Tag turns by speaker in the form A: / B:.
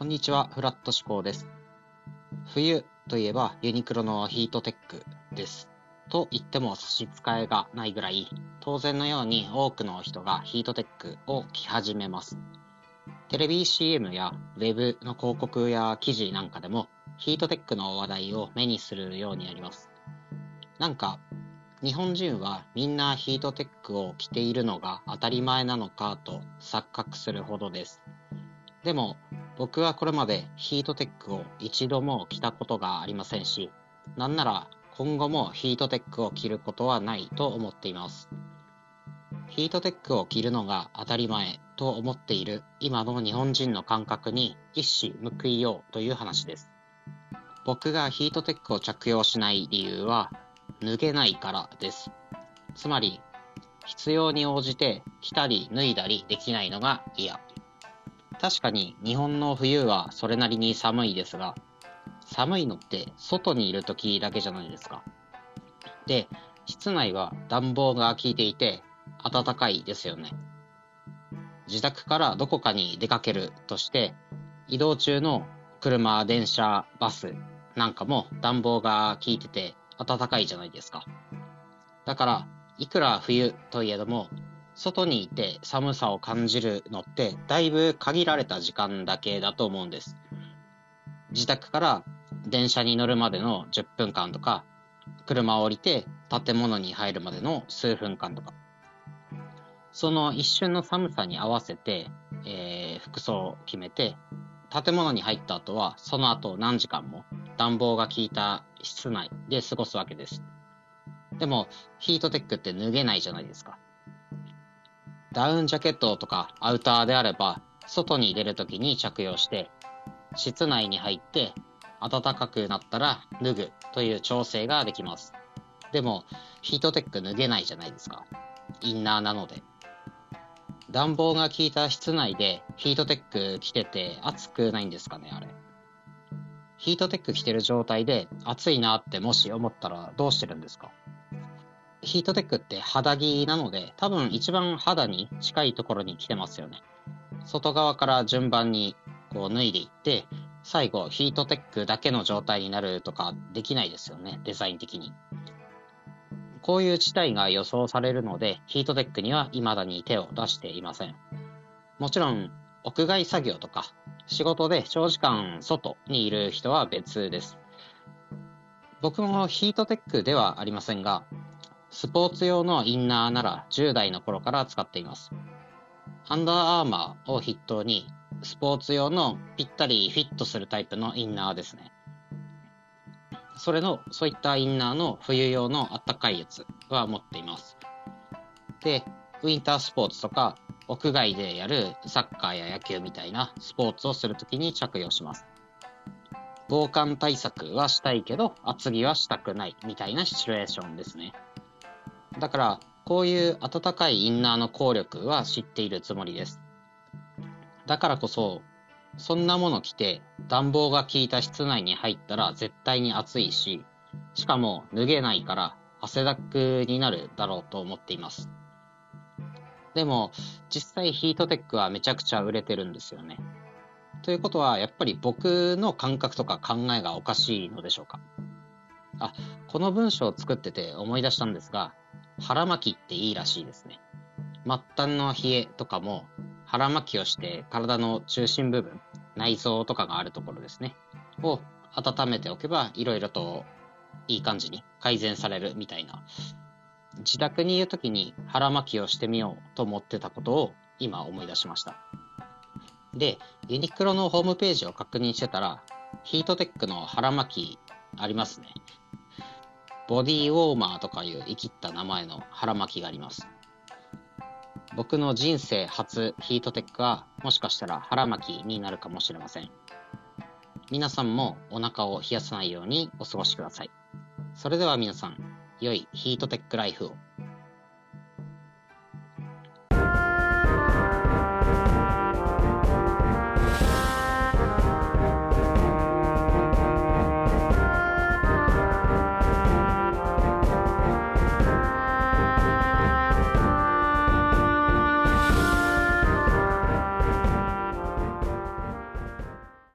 A: こんにちは、フラット思考です。冬といえばユニクロのヒートテックです。と言っても差し支えがないぐらい、当然のように多くの人がヒートテックを着始めます。テレビ CM やウェブの広告や記事なんかでもヒートテックの話題を目にするようになります。なんか、日本人はみんなヒートテックを着ているのが当たり前なのかと錯覚するほどです。でも、僕はこれまでヒートテックを一度も着たことがありませんし、なんなら今後もヒートテックを着ることはないと思っています。ヒートテックを着るのが当たり前と思っている今の日本人の感覚に一矢報いようという話です。僕がヒートテックを着用しない理由は脱げないからです。つまり必要に応じて着たり脱いだりできないのが嫌。確かに日本の冬はそれなりに寒いですが、寒いのって外にいる時だけじゃないですか。で、室内は暖房が効いていて暖かいですよね。自宅からどこかに出かけるとして、移動中の車、電車、バスなんかも暖房が効いてて暖かいじゃないですか。だから、いくら冬といえども、外にいて寒さを感じるのってだいぶ限られた時間だけだと思うんです。自宅から電車に乗るまでの10分間とか、車を降りて建物に入るまでの数分間とか。その一瞬の寒さに合わせて、えー服装を決めて、建物に入った後はその後何時間も暖房が効いた室内で過ごすわけです。でもヒートテックって脱げないじゃないですか。ダウンジャケットとかアウターであれば、外に出るときに着用して、室内に入って暖かくなったら脱ぐという調整ができます。でも、ヒートテック脱げないじゃないですか。インナーなので。暖房が効いた室内でヒートテック着てて暑くないんですかね、あれ。ヒートテック着てる状態で暑いなってもし思ったらどうしてるんですか？ヒートテックって肌着なので、多分一番肌に近いところに来てますよね。外側から順番にこう脱いでいって、最後ヒートテックだけの状態になるとかできないですよね、デザイン的に。こういう事態が予想されるので、ヒートテックには未だに手を出していません。もちろん、屋外作業とか、仕事で長時間外にいる人は別です。僕もヒートテックではありませんが、スポーツ用のインナーなら10代の頃から使っています。アンダーアーマーを筆頭に、スポーツ用のぴったりフィットするタイプのインナーですね。それの、そういったインナーの冬用のあったかいやつは持っています。で、ウィンタースポーツとか、屋外でやるサッカーや野球みたいなスポーツをするときに着用します。防寒対策はしたいけど、厚着はしたくないみたいなシチュエーションですね。だから、こういう暖かいインナーの効力は知っているつもりです。だからこそ、そんなもの着て暖房が効いた室内に入ったら絶対に暑いし、しかも脱げないから汗だくになるだろうと思っています。でも、実際ヒートテックはめちゃくちゃ売れてるんですよね。ということは、やっぱり僕の感覚とか考えがおかしいのでしょうか。あ、この文章を作ってて思い出したんですが、腹巻きっていいらしいですね。末端の冷えとかも腹巻きをして体の中心部分、内臓とかがあるところですね。を温めておけばいろいろといい感じに改善されるみたいな。自宅にいるときに腹巻きをしてみようと思ってたことを今思い出しました。で、ユニクロのホームページを確認してたら、ヒートテックの腹巻きありますね。ボディウォーマーとかいう生きった名前の腹巻きがあります。僕の人生初ヒートテックはもしかしたら腹巻きになるかもしれません。皆さんもお腹を冷やさないようにお過ごしください。それでは皆さん、良いヒートテックライフを。